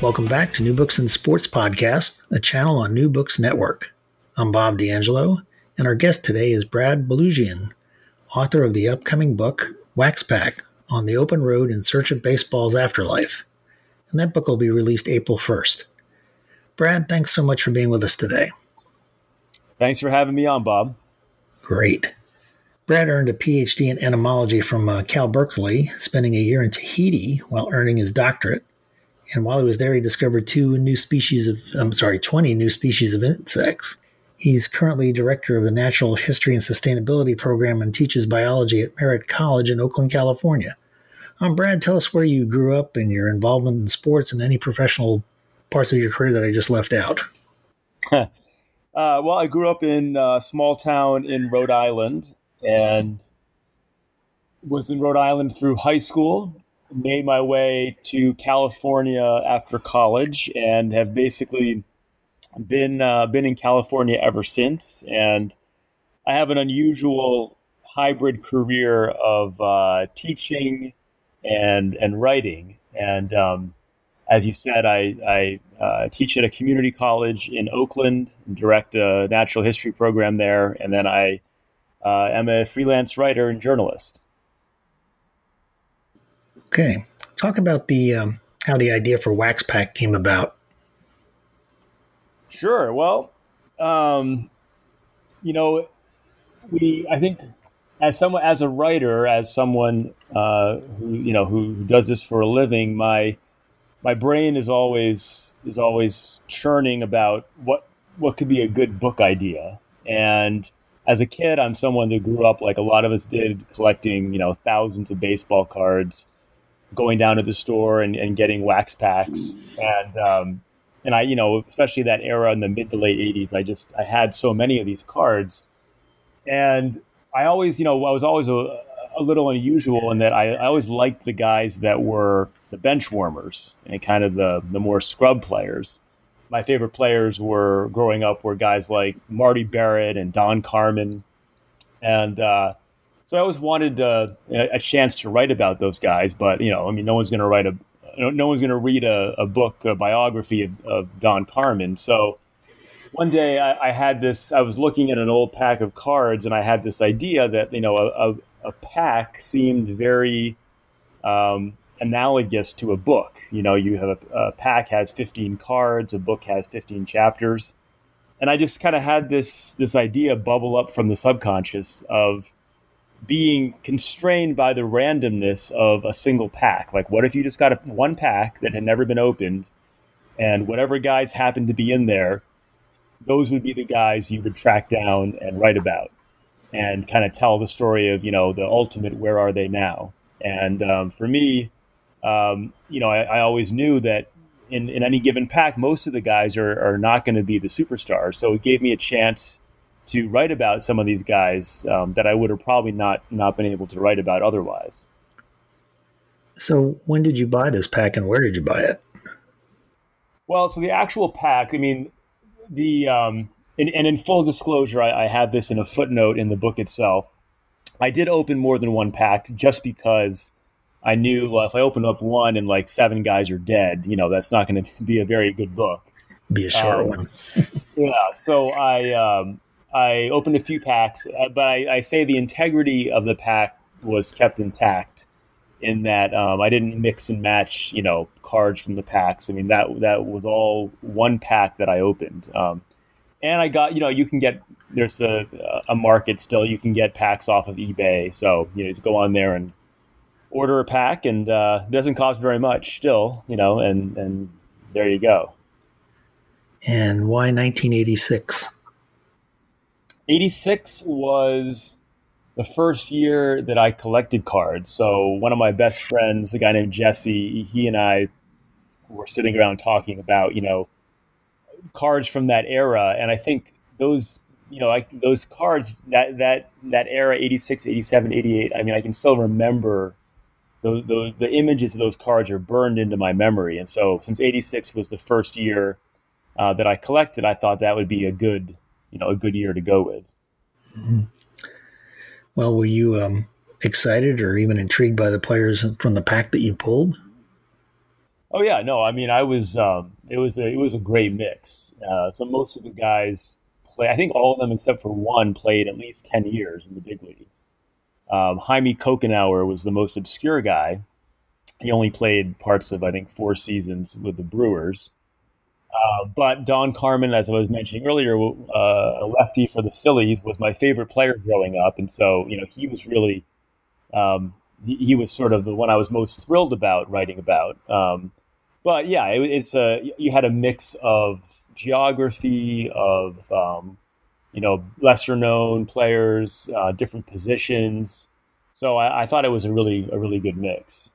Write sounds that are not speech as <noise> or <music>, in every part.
Welcome back to New Books and Sports Podcast, a channel on New Books Network. I'm Bob D'Angelo, and our guest today is Brad Balukjian, author of the upcoming book Wax Pack on the Open Road in Search of Baseball's Afterlife. And that book will be released April 1st. Brad, thanks so much for being with us today. Thanks for having me on, Bob. Great. Brad earned a PhD in entomology from uh, Cal Berkeley, spending a year in Tahiti while earning his doctorate and while he was there, he discovered two new species of, I'm sorry, 20 new species of insects. He's currently director of the Natural History and Sustainability Program and teaches biology at Merritt College in Oakland, California. Um, Brad, tell us where you grew up and your involvement in sports and any professional parts of your career that I just left out. <laughs> uh, well, I grew up in a small town in Rhode Island and was in Rhode Island through high school made my way to California after college and have basically been uh, been in California ever since. And I have an unusual hybrid career of uh, teaching and and writing. And um, as you said, I, I uh, teach at a community college in Oakland, direct a natural history program there, and then I uh, am a freelance writer and journalist. Okay, talk about the um, how the idea for Wax Pack came about. Sure. Well, um, you know, we I think as someone as a writer, as someone uh, who you know who, does this for a living, my my brain is always is always churning about what what could be a good book idea. And as a kid, I'm someone who grew up like a lot of us did, collecting you know thousands of baseball cards going down to the store and, and getting wax packs. And um, and I you know especially that era in the mid to late 80s I just I had so many of these cards. And I always you know I was always a, a little unusual in that I, I always liked the guys that were the bench warmers and kind of the the more scrub players. My favorite players were growing up were guys like Marty Barrett and Don Carman. And uh, so I always wanted uh, a chance to write about those guys, but you know, I mean, no one's going to write a, no one's going to read a, a, book, a biography of, of, Don Carman. So one day I, I, had this, I was looking at an old pack of cards, and I had this idea that you know, a, a pack seemed very um, analogous to a book. You know, you have a, a pack has 15 cards, a book has 15 chapters, and I just kind of had this this idea bubble up from the subconscious of being constrained by the randomness of a single pack. Like, what if you just got a, one pack that had never been opened, and whatever guys happened to be in there, those would be the guys you would track down and write about, and kind of tell the story of you know the ultimate where are they now. And um, for me, um, you know, I, I, always knew that in, in any given pack, most of the guys are, are not going to be the superstars. So it gave me a chance to write about some of these guys um, that I would have probably not not been able to write about otherwise. So, when did you buy this pack and where did you buy it? Well, so the actual pack, I mean, the um, and, and in full disclosure, I, I have this in a footnote in the book itself. I did open more than one pack just because I knew well, if I open up one and like seven guys are dead, you know, that's not going to be a very good book. Be a short um, one. <laughs> yeah. So I um, I opened a few packs, uh, but I, I, say the integrity of the pack was kept intact in that um, I didn't mix and match, you know, cards from the packs. I mean that that was all one pack that I opened. Um, and I got, you know, you can get there's a a market still. You can get packs off of eBay, so you know, just go on there and order a pack, and uh, it doesn't cost very much still, you know, and and there you go. And why 1986? 86 was the first year that I collected cards. So one of my best friends, a guy named Jesse, he and I were sitting around talking about, you know, cards from that era, and I think those you know, like those cards that that that era 86, 87, 88, I mean, I can still remember those, those the images of those cards are burned into my memory. And so since 86 was the first year uh, that I collected, I thought that would be a good, you know, a good year to go with. Mm-hmm. Well, were you um, excited or even intrigued by the players from the pack that you pulled? Oh yeah, no, I mean, I was. Um, it was a, it was a great mix. Uh, so most of the guys play. I think all of them except for one played at least ten years in the big leagues. Um, Jaime Cocanower was the most obscure guy. He only played parts of I think four seasons with the Brewers. Uh, but Don Carman, as I was mentioning earlier, uh, a lefty for the Phillies, was my favorite player growing up, and so you know he was really um, he, he, was sort of the one I was most thrilled about writing about. Um, but yeah, it, it's a you had a mix of geography of um, you know lesser known players, uh, different positions. So I, I, thought it was a really a really good mix.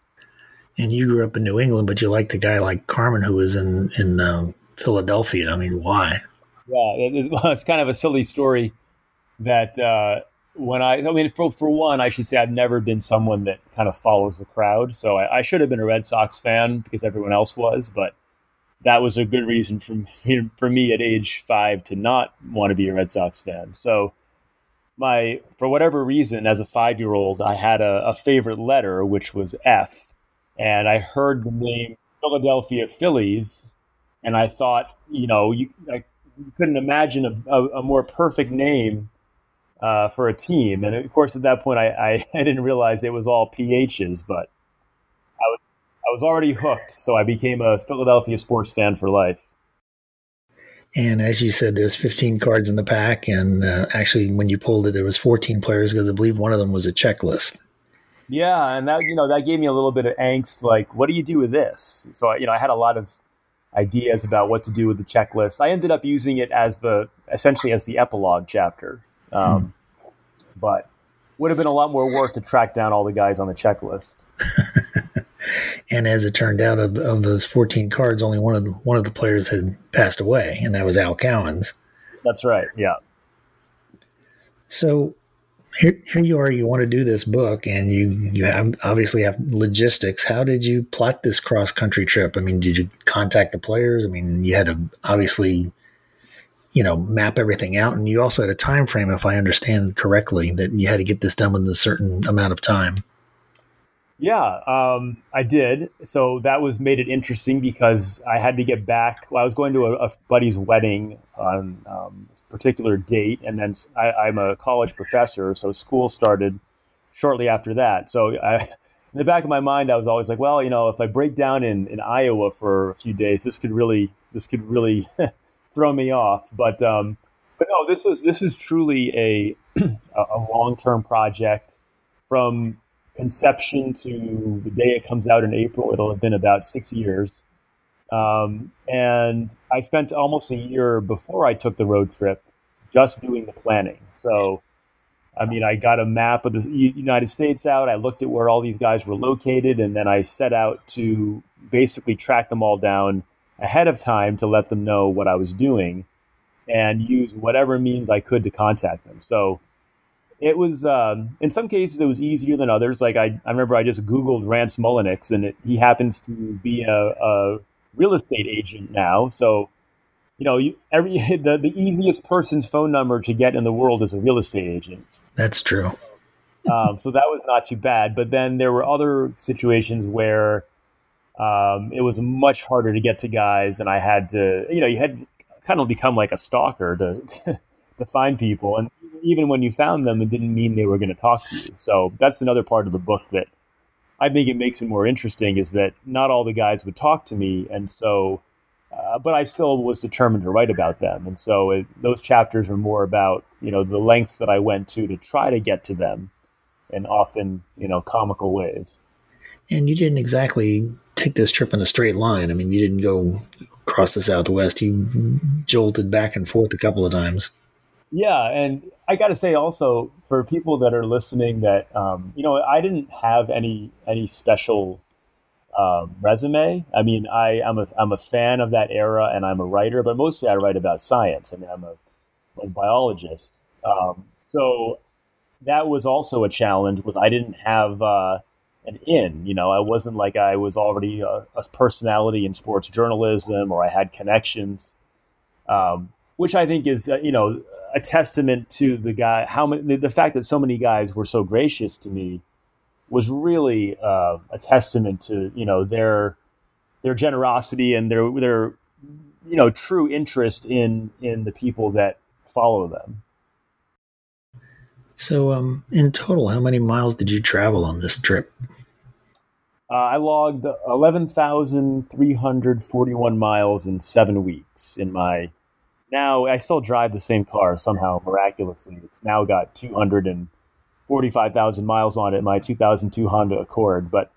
And you grew up in New England, but you liked a guy like Carman who was in in um, Philadelphia. I mean, why? Yeah, it, <laughs> well, it's kind of a silly story that uh, when I, I mean, for, for one, I should say I've never been someone that kind of follows the crowd. So I, I should have been a Red Sox fan because everyone else was, but that was a good reason for me, <laughs> for me at age five to not want to be a Red Sox fan. So my, for whatever reason, as a five year old, I had a, a favorite letter, which was F. And I heard the name Philadelphia Phillies. And I thought, you know, you, I couldn't imagine a, a, a more perfect name uh, for a team. And of course, at that point, I, I, <laughs> I, didn't realize it was all PHs, but I was, I was already hooked. So I became a Philadelphia sports fan for life. And as you said, there's 15 cards in the pack. And uh, actually, when you pulled it, there was 14 players because I believe one of them was a checklist. Yeah, and that you know that gave me a little bit of angst. Like, what do you do with this? So you know, I had a lot of ideas about what to do with the checklist. I ended up using it as the essentially as the epilogue chapter. Um, hmm. But would have been a lot more work to track down all the guys on the checklist. <laughs> and as it turned out, of, of those 14 cards, only one of the, one of the players had passed away, and that was Al Cowens. That's right. Yeah. So here, here you are. You want to do this book, and you you have obviously have logistics. How did you plot this cross country trip? I mean, did you contact the players? I mean, you had to obviously you know map everything out and you also had a time frame if i understand correctly that you had to get this done within a certain amount of time yeah um, i did so that was made it interesting because i had to get back well, i was going to a, a buddy's wedding on um, a particular date and then I, am a college professor so school started shortly after that so I, <laughs> in the back of my mind i was always like well you know if i break down in, in iowa for a few days this could really this could really <laughs> throw me off. But um, but no, this was this was truly a <clears throat> a long term project from conception to the day it comes out in April. It'll have been about six years. Um, and I spent almost a year before I took the road trip just doing the planning. So, I mean, I got a map of the United States out. I looked at where all these guys were located, and then I set out to basically track them all down ahead of time to let them know what I was doing and use whatever means I could to contact them. So it was um, in some cases it was easier than others. Like I, I remember I just Googled Rance Mulliniks, and it, he happens to be a, a, real estate agent now. So, you know, you, every <laughs> the, the easiest person's phone number to get in the world is a real estate agent. That's true. um, so that was not too bad. But then there were other situations where um, it was much harder to get to guys, and I had to, you know, you had kind of become like a stalker to <laughs> to find people, and even when you found them, it didn't mean they were going to talk to you. So that's another part of the book that I think it makes it more interesting is that not all the guys would talk to me, and so, uh, but I still was determined to write about them, and so it, those chapters are more about you know the lengths that I went to to try to get to them, and often you know comical ways. And you didn't exactly take this trip in a straight line. I mean, you didn't go across the Southwest. You jolted back and forth a couple of times. Yeah, and I got to say also for people that are listening that um, you know I didn't have any any special um, resume. I mean, I am a I'm a fan of that era, and I'm a writer, but mostly I write about science. I mean, I'm a, a biologist, um, so that was also a challenge. Was I didn't have uh, an in. You know, I wasn't like I was already a, a personality in sports journalism or I had connections, um, which I think is uh, you know a testament to the guy how many the fact that so many guys were so gracious to me was really uh, a testament to you know their their generosity and their their you know true interest in in the people that follow them. So, um, in total, how many miles did you travel on this trip? Uh, I logged eleven thousand three hundred forty-one miles in seven weeks in my now I still drive the same car somehow miraculously. It's now got 245,000 miles on it, my 2002 Honda Accord. But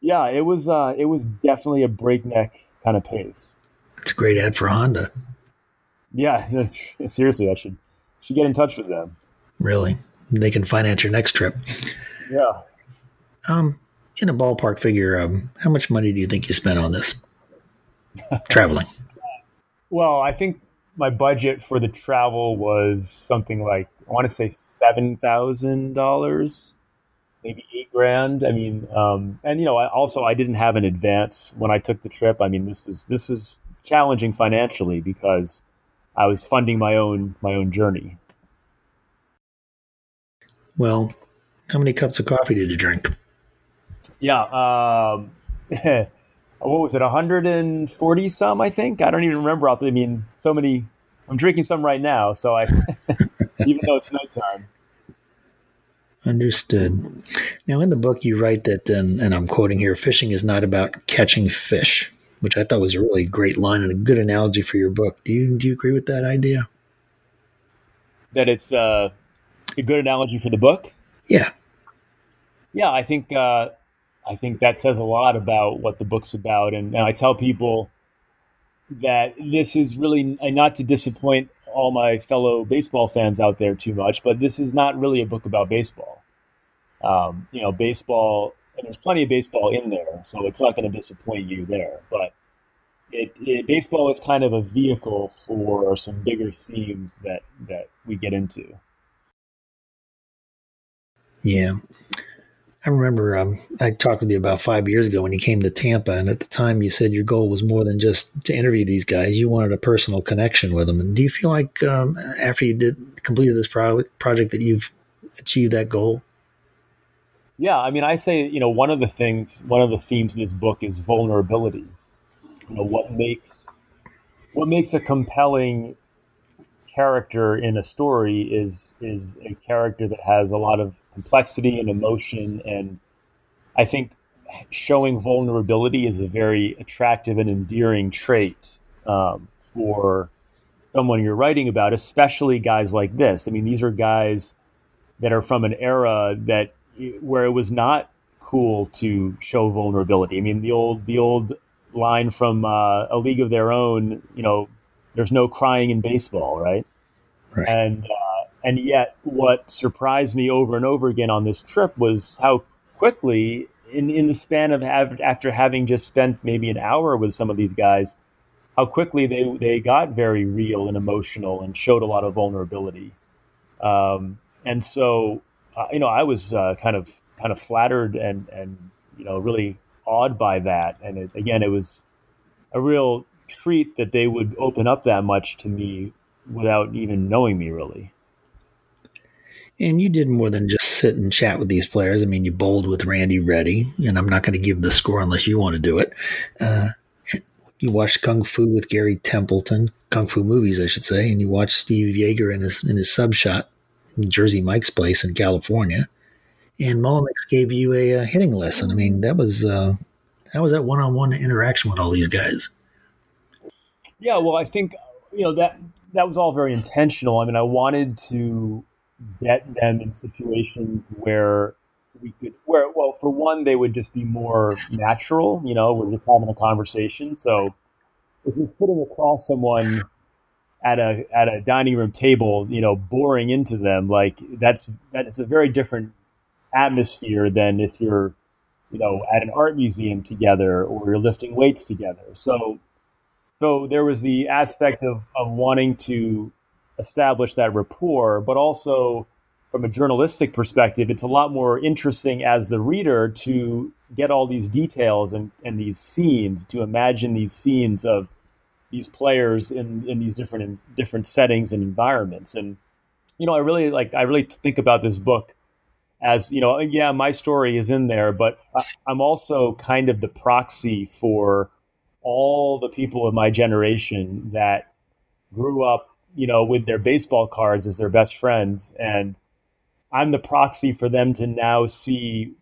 yeah, it was uh, it was definitely a breakneck kind of pace. It's a great ad for Honda. Yeah, <laughs> seriously, I should should get in touch with them. Really, they can finance your next trip. Yeah. Um, in a ballpark figure, um, how much money do you think you spent on this <laughs> traveling? Well, I think my budget for the travel was something like I want to say seven thousand dollars, maybe eight grand. I mean, um, and you know, I, also I didn't have an advance when I took the trip. I mean, this was this was challenging financially because I was funding my own my own journey. Well, how many cups of coffee did you drink? Yeah, um, <laughs> what was it, 140 some? I think I don't even remember. I mean, so many. I'm drinking some right now, so I, <laughs> even though it's nighttime. Understood. Now, in the book, you write that, and, and I'm quoting here: "Fishing is not about catching fish," which I thought was a really great line and a good analogy for your book. Do you do you agree with that idea? That it's uh, a good analogy for the book. Yeah. Yeah, I think uh, I think that says a lot about what the book's about. And, and I tell people that this is really not to disappoint all my fellow baseball fans out there too much, but this is not really a book about baseball. Um, you know, baseball, and there's plenty of baseball in there, so it's not going to disappoint you there. But it, it, baseball is kind of a vehicle for some bigger themes that that we get into. Yeah, I remember um, I talked with you about five years ago when you came to Tampa, and at the time you said your goal was more than just to interview these guys. You wanted a personal connection with them. And do you feel like um, after you did completed this pro- project that you've achieved that goal? Yeah, I mean, I say you know one of the things, one of the themes of this book is vulnerability. You know what makes what makes a compelling character in a story is is a character that has a lot of complexity and emotion. And I think showing vulnerability is a very attractive and endearing trait um, for someone you're writing about, especially guys like this. I mean, these are guys that are from an era that where it was not cool to show vulnerability. I mean, the old the old line from uh, A League of Their Own, you know, there's no crying in baseball, right? right. And uh, and yet, what surprised me over and over again on this trip was how quickly, in, in the span of have, after having just spent maybe an hour with some of these guys, how quickly they, they got very real and emotional and showed a lot of vulnerability. Um, and so uh, you know I was uh, kind of kind of flattered and and you know really awed by that. And it, again, it was a real treat that they would open up that much to me without even knowing me really. And you did more than just sit and chat with these players. I mean, you bowled with Randy Ready, and I'm not going to give the score unless you want to do it. Uh, you watched Kung Fu with Gary Templeton, Kung Fu movies, I should say, and you watched Steve Yeager in his in his sub shot, Jersey Mike's place in California. And Mulliniks gave you a, a, hitting lesson. I mean, that was uh, that was that one on one interaction with all these guys. Yeah, well, I think you know that that was all very intentional. I mean, I wanted to get them in situations where we could where well for one they would just be more natural you know we're just having a conversation. So if you're sitting across someone at a at a dining room table you know boring into them like that's that's a very different atmosphere than if you're you know at an art museum together or you're lifting weights together. So so there was the aspect of of wanting to establish that rapport but also from a journalistic perspective, it's a lot more interesting as the reader to get all these details and, and these scenes, to imagine these scenes of these players in, in these different in different settings and environments. And you know, I really like I really think about this book as you know, yeah, my story is in there, but I'm also kind of the proxy for all the people of my generation that grew up, you know, with their baseball cards as their best friends and I'm the proxy for them to now see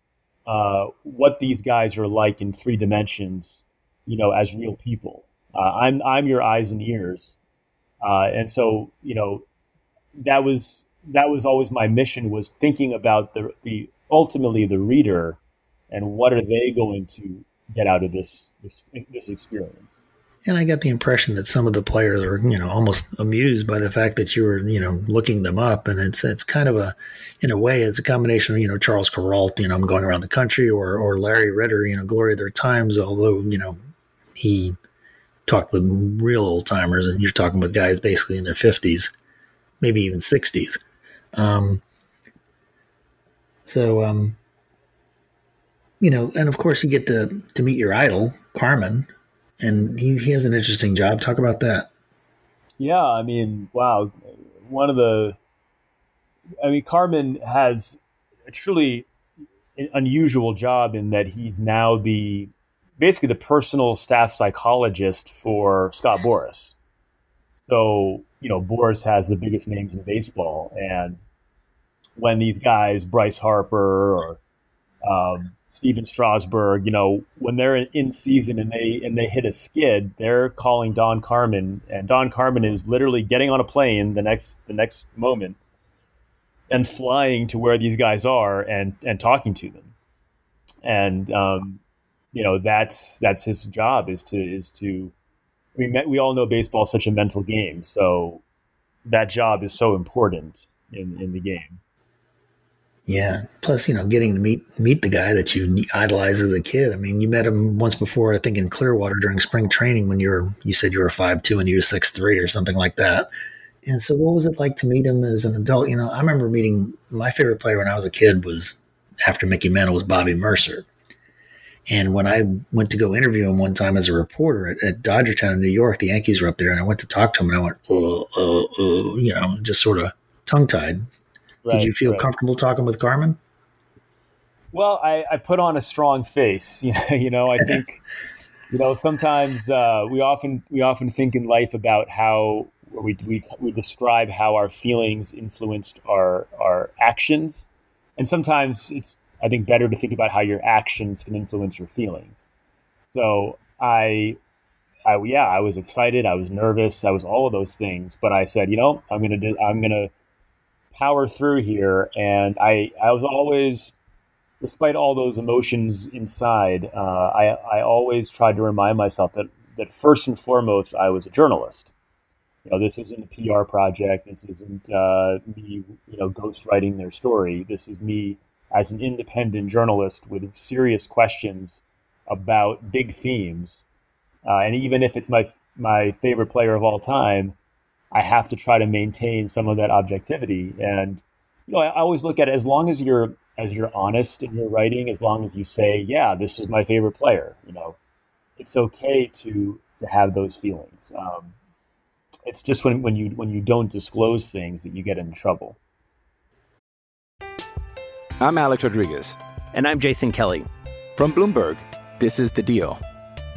uh, what these guys are like in three dimensions, you know, as real people. Uh, I'm I'm your eyes and ears, uh, and so you know, that was that was always my mission was thinking about the the ultimately the reader, and what are they going to get out of this this this experience. And I got the impression that some of the players are, you know, almost amused by the fact that you were, you know, looking them up. And it's it's kind of a, in a way, it's a combination of, you know, Charles Kuralt, you know, I'm going around the country, or or Larry Ritter, you know, Glory of Their Times. Although, you know, he talked with real old timers, and you're talking with guys basically in their fifties, maybe even sixties. Um, so, um, you know, and of course, you get to to meet your idol, Carman and he, he has an interesting job. Talk about that. Yeah, I mean, wow, one of the, I mean, Carman has a truly unusual job in that he's now the basically the personal staff psychologist for Scott Boras. So you know, Boras has the biggest names in baseball, and when these guys, Bryce Harper or um, Stephen Strasburg, you know, when they're in season and they and they hit a skid, they're calling Don Carman, and Don Carman is literally getting on a plane the next the next moment and flying to where these guys are and and talking to them, and um, you know that's that's his job is to is to. We met, we all know baseball is such a mental game, so that job is so important in in the game. Yeah. Plus, you know, getting to meet meet the guy that you idolized as a kid. I mean, you met him once before, I think, in Clearwater during spring training when you were you said you were five two and you were six three or something like that. And so, what was it like to meet him as an adult? You know, I remember meeting my favorite player when I was a kid was after Mickey Mantle was Bobby Murcer. And when I went to go interview him one time as a reporter at, at Dodgertown in New York, the Yankees were up there, and I went to talk to him, and I went, uh, you know, just sort of tongue tied Right, Did you feel right. comfortable talking with Carman? Well, I, I put on a strong face. <laughs> you know, I think, you know, sometimes uh, we often we often think in life about how we, we we describe how our feelings influenced our our actions, and sometimes it's I think better to think about how your actions can influence your feelings. So I I, yeah, I was excited. I was nervous. I was all of those things. But I said, you know, I'm gonna do, I'm gonna power through here. And I, I was always, despite all those emotions inside, uh, I, I always tried to remind myself that, that first and foremost, I was a journalist. You know, this isn't a PR project. This isn't uh, me, you know, ghostwriting their story. This is me as an independent journalist with serious questions about big themes. Uh, and even if it's my my favorite player of all time, I have to try to maintain some of that objectivity. And you know, I always look at it as long as you're as you're honest in your writing, as long as you say, yeah, this is my favorite player, you know, it's okay to to have those feelings. Um, it's just when, when you when you don't disclose things that you get in trouble. I'm Alex Rodriguez. And I'm Jason Kelly. From Bloomberg, this is The Deal.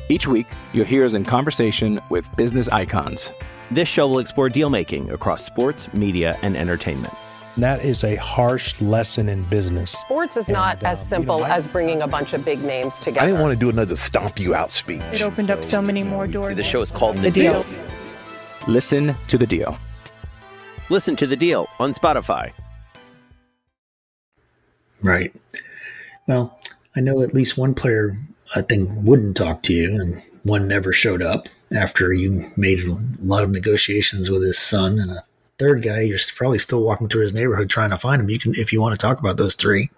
Each week, you'll hear us in conversation with business icons. This show will explore deal making across sports, media, and entertainment. That is a harsh lesson in business. Sports is not And, as um, simple you know, I- as bringing a bunch of big names together. I didn't want to do another stomp you out speech. It opened up so many more doors. The show is called The Deal. Listen to The Deal. Listen to the deal on Spotify. Right. Well, I know at least one player I think wouldn't talk to you, and one never showed up after you made a lot of negotiations with his son, and a third guy you're probably still walking through his neighborhood trying to find him. You can, if you want to talk about those three.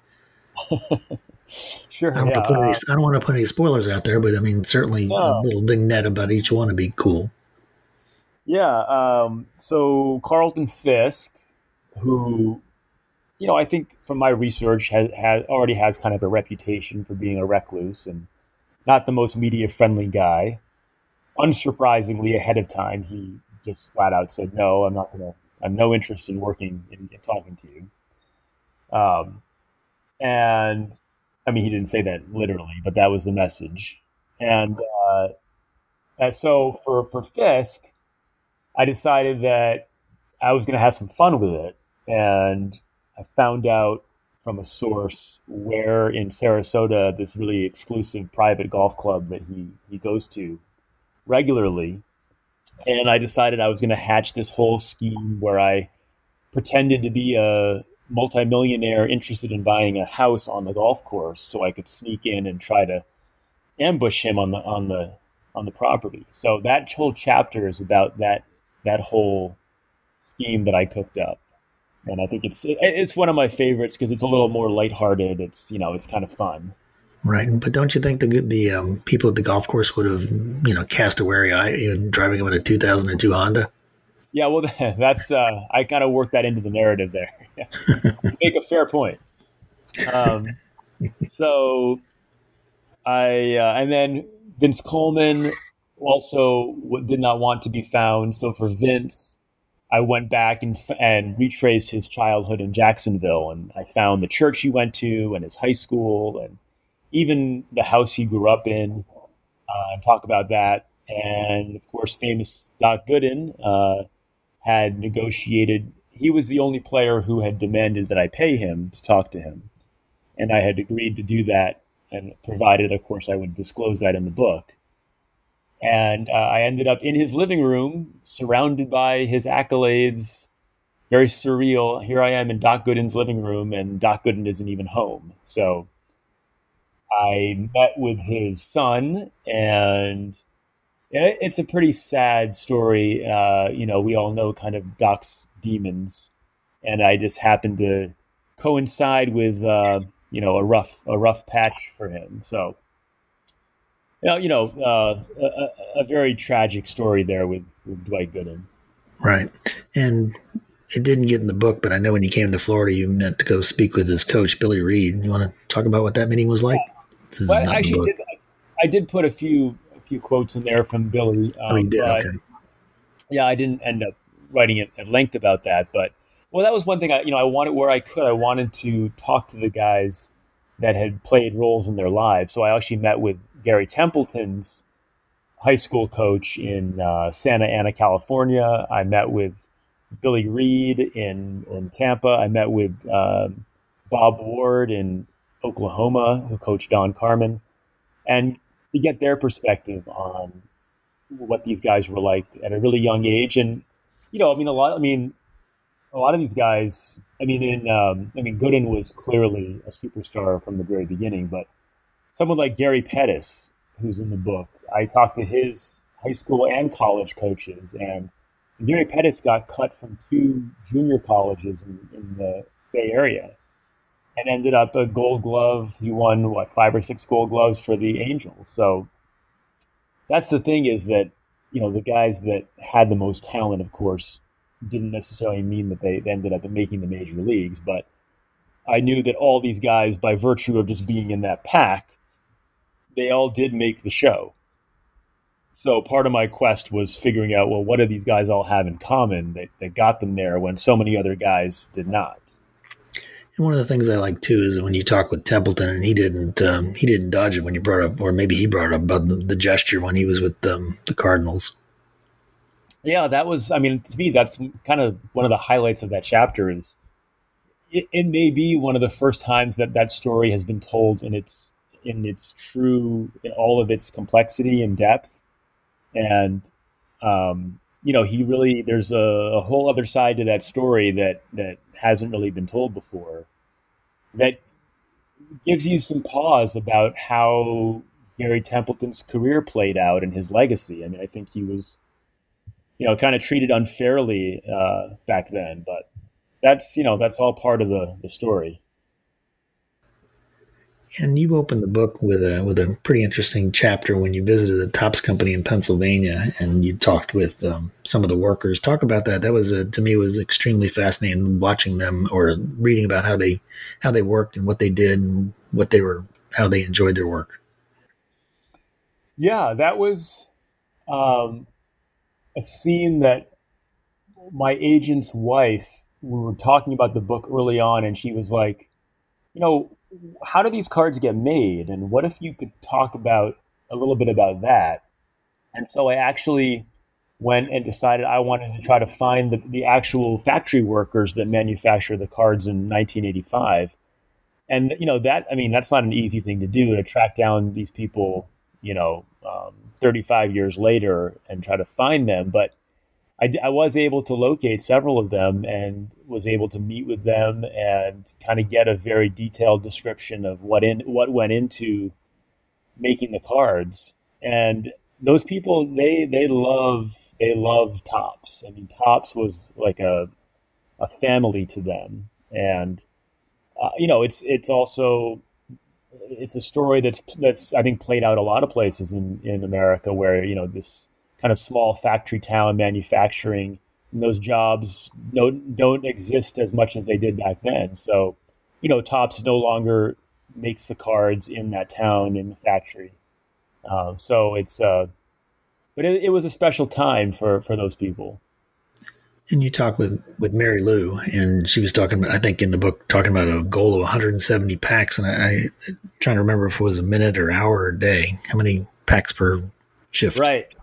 Sure. I don't, yeah, want, to put any, uh, I don't want to put any spoilers out there, but I mean, certainly No. a little vignette about each one would be cool. Yeah. Um, so Carlton Fisk, who, you know, I think from my research has, has already has kind of a reputation for being a recluse and not the most media friendly guy. Unsurprisingly, ahead of time, he just flat out said, "No, I'm not to. I'm no interest in working in, in talking to you." Um, and I mean, he didn't say that literally, but that was the message. And uh, and so for for Fisk, I decided that I was going to have some fun with it, and I found out from a source where in Sarasota this really exclusive private golf club that he he goes to regularly, and I decided I was going to hatch this whole scheme where I pretended to be a multimillionaire interested in buying a house on the golf course so I could sneak in and try to ambush him on the on the on the property. So that whole chapter is about that that whole scheme that I cooked up. And I think it's it's one of my favorites because it's a little more lighthearted. It's you know it's kind of fun. Right, but don't you think the the um, people at the golf course would have, you know, cast a wary eye even driving him in a 2002 Honda? Yeah, well, <laughs> that's uh, I kind of worked that into the narrative there. <laughs> Make a fair point. Um, so I uh, and then Vince Coleman also did not want to be found. So for Vince, I went back and and retraced his childhood in Jacksonville, and I found the church he went to and his high school, and even the house he grew up in. Uh, talk about that, and of course, famous Doc Gooden uh, had negotiated. He was the only player who had demanded that I pay him to talk to him, and I had agreed to do that, and provided, of course, I would disclose that in the book. And uh, I ended up in his living room, surrounded by his accolades. Very surreal. Here I am in Doc Gooden's living room, and Doc Gooden isn't even home. So I met with his son, and it's a pretty sad story. Uh, you know, we all know kind of Doc's demons, and I just happened to coincide with uh, you know a rough a rough patch for him. So, you know, you know, uh, a, a- a very tragic story there with, with Dwight Gooden. Right. And it didn't get in the book, but I know when you came to Florida, you meant to go speak with his coach, Billy Reed. You want to talk about what that meeting was like? It's Well, in actually, did, I did put a few a few quotes in there from Billy. oh, you um, did? Okay. yeah, I didn't end up writing it at length about that, but well, that was one thing I, you know, I wanted where I could, I wanted to talk to the guys that had played roles in their lives. So I actually met with Gary Templeton's high school coach in uh, Santa Ana, California. I met with Billy Reed in in Tampa. I met with um, Bob Ward in Oklahoma, who coached Don Carman, and to get their perspective on what these guys were like at a really young age. And you know, I mean, a lot. I mean, a lot of these guys. I mean, in um, I mean, Gooden was clearly a superstar from the very beginning, but someone like Gary Pettis, who's in the book, I talked to his high school and college coaches, and Gary Pettis got cut from two junior colleges in, in the Bay Area, and ended up a Gold Glove. He won what five or six Gold Gloves for the Angels. So that's the thing is that you know the guys that had the most talent, of course, didn't necessarily mean that they ended up making the major leagues, but I knew that all these guys, by virtue of just being in that pack, they all did make the show. So part of my quest was figuring out, well, what do these guys all have in common that, that got them there when so many other guys did not? And one of the things I like too is when you talk with Templeton, and he didn't um, he didn't dodge it when you brought up, or maybe he brought up about the, the gesture when he was with um, the Cardinals. Yeah, that was. I mean, to me, that's kind of one of the highlights of that chapter. Is it, it may be one of the first times that that story has been told in its in its true in all of its complexity and depth, and um, you know, he really there's a, a, whole other side to that story that that hasn't really been told before. That gives you some pause about how Gary Templeton's career played out and his legacy. I mean, I think he was, you know, kind of treated unfairly uh, back then, but that's you know that's all part of the the story. And you opened the book with a with a pretty interesting chapter when you visited the Topps company in Pennsylvania and you talked with um, some of the workers. Talk about that. That was a, to me was extremely fascinating watching them or reading about how they how they worked and what they did and what they were how they enjoyed their work. Yeah, that was um, a scene that my agent's wife. We were talking about the book early on, and she was like, "You know, how do these cards get made? And what if you could talk about a little bit about that? And so I actually went and decided I wanted to try to find the, the actual factory workers that manufacture the cards in 1985. And, you know, that, I mean, that's not an easy thing to do to track down these people, you know, um, 35 years later and try to find them. But I, I was able to locate several of them and was able to meet with them and kind of get a very detailed description of what in what went into making the cards. And those people, they they love they love Topps. I mean, Topps was like a a family to them, and uh, you know, it's it's also it's a story that's that's I think played out a lot of places in in America where you know this kind of small factory town manufacturing. And those jobs don't don't exist as much as they did back then. So, you know, Topps no longer makes the cards in that town in the factory. Uh, so it's uh, but it, it, was a special time for for those people. And you talk with with Mary Lou, and she was talking. I think in the book talking about a goal of 170 packs, and I, I trying to remember if it was a minute or hour or day. How many packs per shift? Right.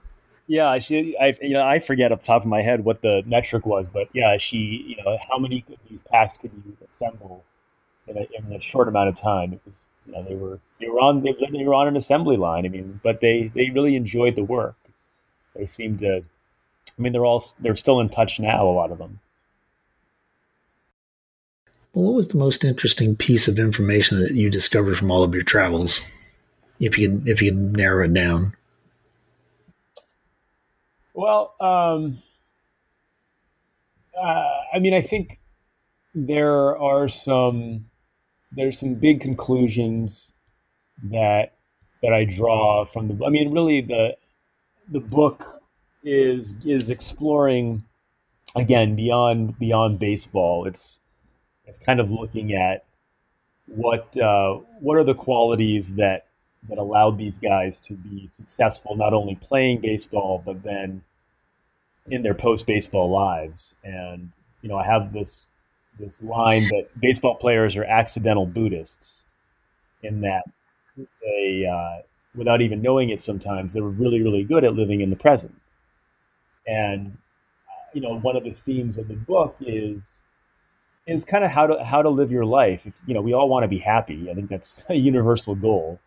Yeah, she. I you know I forget off the top of my head what the metric was, but yeah, she. You know, how many of these packs could you assemble in a, in a short amount of time? It was you know they were they were on they, they were on an assembly line. I mean, but they they really enjoyed the work. They seemed to. I mean, they're all they're still in touch now. A lot of them. Well, what was the most interesting piece of information that you discovered from all of your travels? If you if you narrow it down. Well, um, uh, I mean, I think there are some there's some big conclusions that that I draw from the. I mean, really the the book is is exploring again beyond beyond baseball. It's it's kind of looking at what uh, what are the qualities that that allowed these guys to be successful, not only playing baseball, but then in their post baseball lives. And, you know, I have this, this line that baseball players are accidental Buddhists in that they, uh, without even knowing it sometimes, they're really, really good at living in the present. And, you know, one of the themes of the book is, is kind of how to how to live your life. If, you know, we all want to be happy. I think that's <laughs> a universal goal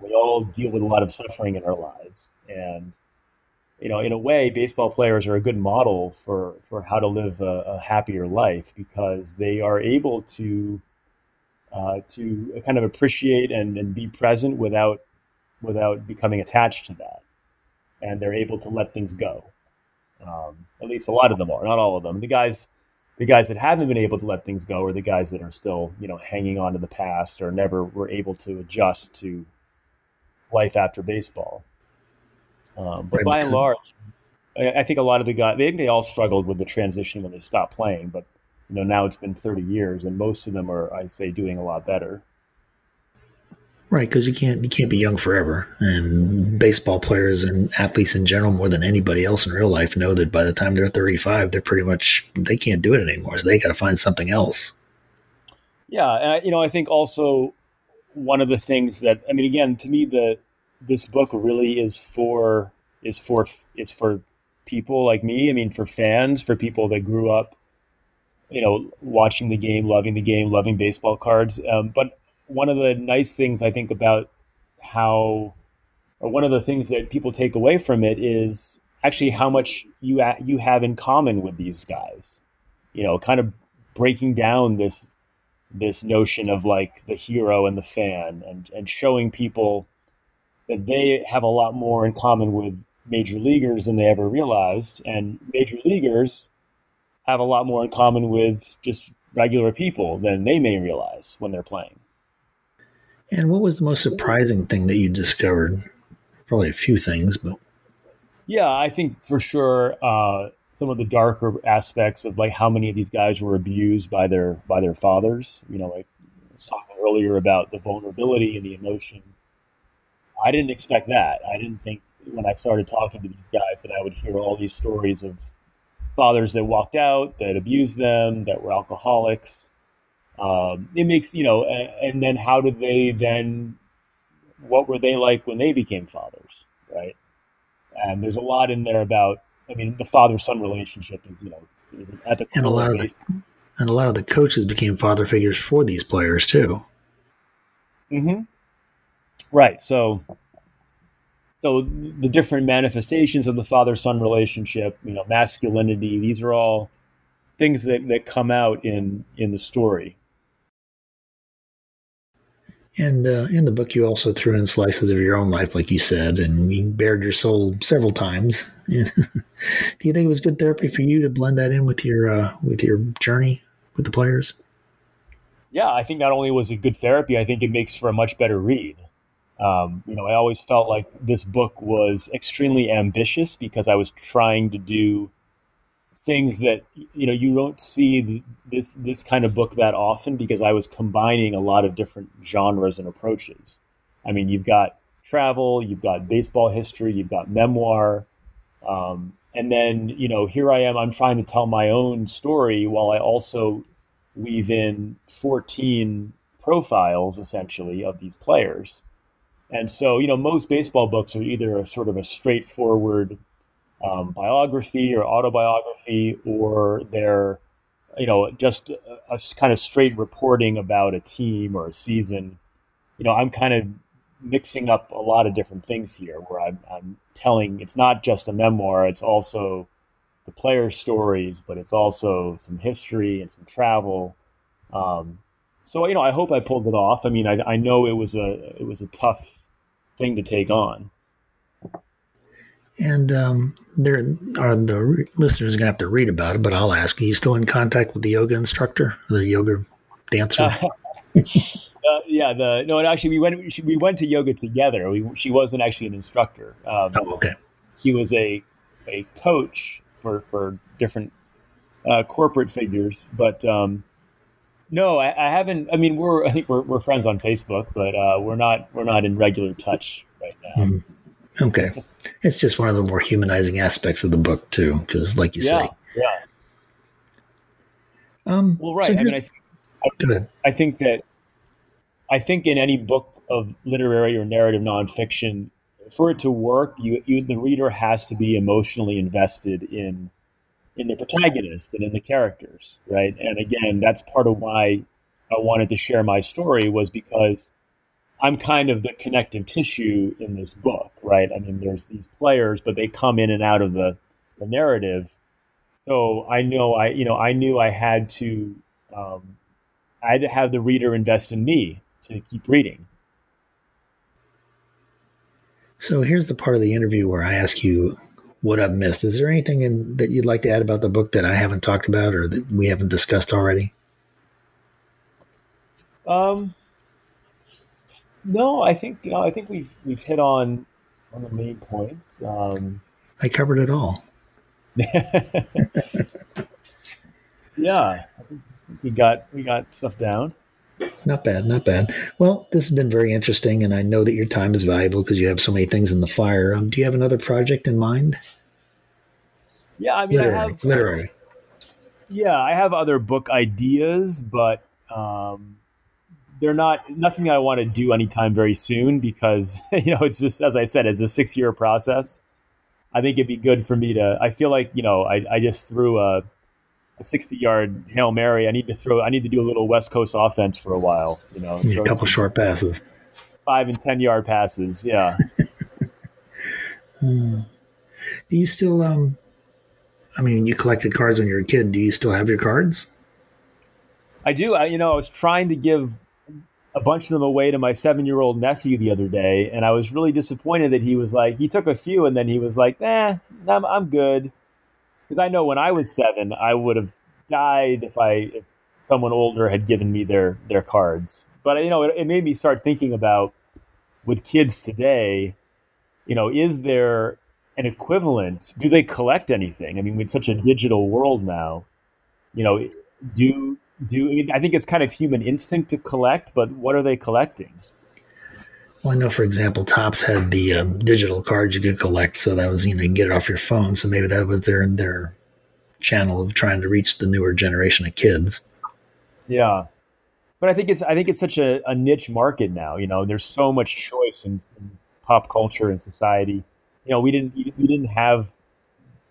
we all deal with a lot of suffering in our lives, and you know, in a way, baseball players are a good model for for how to live a, a happier life because they are able to uh, to kind of appreciate and, and be present without without becoming attached to that, and they're able to let things go. Um, at least a lot of them are, not all of them. The guys the guys that haven't been able to let things go are the guys that are still, you know, hanging on to the past or never were able to adjust to life after baseball. Um, but right, by and large, I, I think a lot of the guys, they they all struggled with the transition when they stopped playing, but you know now it's been 30 years, and most of them are, I say, doing a lot better. Right, because you can't you can't be young forever, and baseball players and athletes in general, more than anybody else in real life, know that by the time they're 35, they're pretty much they can't do it anymore. So they got to find something else. Yeah, and I, you know, I think also one of the things that I mean, again, to me, the this book really is for is for is for people like me. I mean, for fans, for people that grew up, you know, watching the game, loving the game, loving baseball cards. Um, but one of the nice things I think about how, or one of the things that people take away from it is actually how much you you have in common with these guys. You know, kind of breaking down this this notion of like the hero and the fan, and and showing people that they have a lot more in common with major leaguers than they ever realized, and major leaguers have a lot more in common with just regular people than they may realize when they're playing. And what was the most surprising thing that you discovered? Probably a few things, but yeah, I think for sure uh, some of the darker aspects of like how many of these guys were abused by their by their fathers. You know, like I talking earlier about the vulnerability and the emotion. I didn't expect that. I didn't think when I started talking to these guys that I would hear all these stories of fathers that walked out, that abused them, that were alcoholics. Um, it makes you know, and, and, then how did they then? What were they like when they became fathers, right? And there's a lot in there about. I mean, the father-son relationship is you know is an ethical and a lot of the, and a lot of the coaches became father figures for these players too. Mm-hmm. Right. So, so the different manifestations of the father-son relationship, you know, masculinity. These are all things that, that come out in in the story. And uh, in the book, you also threw in slices of your own life, like you said, and you bared your soul several times. <laughs> Do you think it was good therapy for you to blend that in with your uh, with your journey with the players? Yeah, I think not only was it good therapy, I think it makes for a much better read. Um, you know, I always felt like this book was extremely ambitious because I was trying to do things that you know you don't see this this kind of book that often because I was combining a lot of different genres and approaches. I mean, you've got travel, you've got baseball history, you've got memoir, um, and then you know here I am. I'm trying to tell my own story while I also weave in 14 profiles essentially of these players. And so, you know, most baseball books are either a sort of a straightforward um, biography or autobiography, or they're, you know, just a, a, kind of straight reporting about a team or a season. You know, I'm kind of mixing up a lot of different things here where I'm, I'm telling it's not just a memoir, it's also the player stories, but it's also some history and some travel. Um, so you know, I hope I pulled it off. I mean, I, I know it was a it was a tough thing to take on. And um, there are the listeners are gonna have to read about it, but I'll ask: Are you still in contact with the yoga instructor, the yoga dancer? Uh, <laughs> uh, yeah, the no, and actually, we went we went to yoga together. We, she wasn't actually an instructor. Um, oh, okay. He was a a coach for for different uh, corporate figures, but um, no, I, I, haven't. I mean, we're I think we're, we're friends on Facebook, but uh, we're not we're not in regular touch right now. Mm. Okay, it's just one of the more humanizing aspects of the book too, because like you yeah, say, yeah. Um, well, right. So I mean, I, th- I, I think that I think in any book of literary or narrative nonfiction, for it to work, you, you the reader has to be emotionally invested in in the protagonist and in the characters, right? And again, that's part of why I wanted to share my story was because I'm kind of the connective tissue in this book, right? I mean, there's these players, but they come in and out of the, the narrative. So I know I, you know, I knew I had to, um, I had to have the reader invest in me to keep reading. So here's the part of the interview where I ask you what I've missed. Is there anything in, that you'd like to add about the book that I haven't talked about or that we haven't discussed already? Um, no, I think you know, I think we've we've hit on on the main points. Um, I covered it all. <laughs> yeah, we got we got stuff down. Not bad, not bad. Well, this has been very interesting, and I know that your time is valuable because you have so many things in the fire. Um, do you have another project in mind? Yeah, I mean, literary, I have literary. Yeah, I have other book ideas, but um, they're not nothing I want to do anytime very soon because <laughs> you know it's just as I said, it's a six year process. I think it'd be good for me to. I feel like you know I, I just threw a, a sixty yard hail mary. I need to throw. I need to do a little West Coast offense for a while. You know, a couple short passes, five and ten yard passes. Yeah. <laughs> hmm. Do you still um? I mean, you collected cards when you were a kid. Do you still have your cards? I do. I, you know, I was trying to give a bunch of them away to my seven year old nephew the other day, and I was really disappointed that he was like, he took a few and then he was like, "Eh, I'm, I'm good," because I know when I was seven, I would have died if I if someone older had given me their their cards. But you know, it, it made me start thinking about with kids today. You know, is there an equivalent? Do they collect anything? I mean, with such a digital world now, you know, do do I, mean, I think it's kind of human instinct to collect, but what are they collecting? Well, I know, for example, Topps had the um, digital cards you could collect, so that was you know you can get it off your phone. So maybe that was their their channel of trying to reach the newer generation of kids. Yeah, but I think it's I think it's such a, a niche market now. You know, there's so much choice in, in pop culture and society. You know, we didn't we didn't have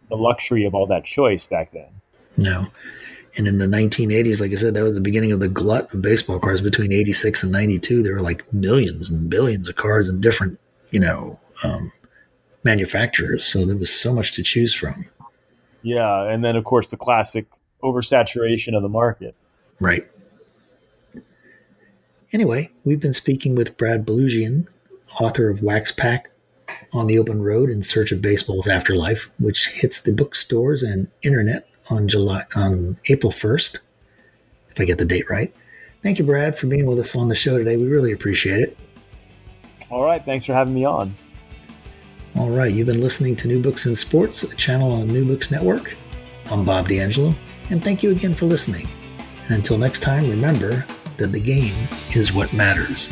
the luxury of all that choice back then. No. And in the 1980s, like I said, that was the beginning of the glut of baseball cards. Between 86 and 92, there were like millions and billions of cards in different, you know, um, manufacturers. So there was so much to choose from. Yeah. And then, of course, the classic oversaturation of the market. Right. Anyway, we've been speaking with Brad Balukjian, author of Wax Pack on the Open Road in Search of Baseball's Afterlife, which hits the bookstores and internet on July on April 1st, if I get the date right. Thank you, Brad, for being with us on the show today. We really appreciate it. All right, thanks for having me on. All right, you've been listening to New Books in Sports, a channel on New Books Network. I'm Bob D'Angelo, and thank you again for listening. And until next time, remember that the game is what matters.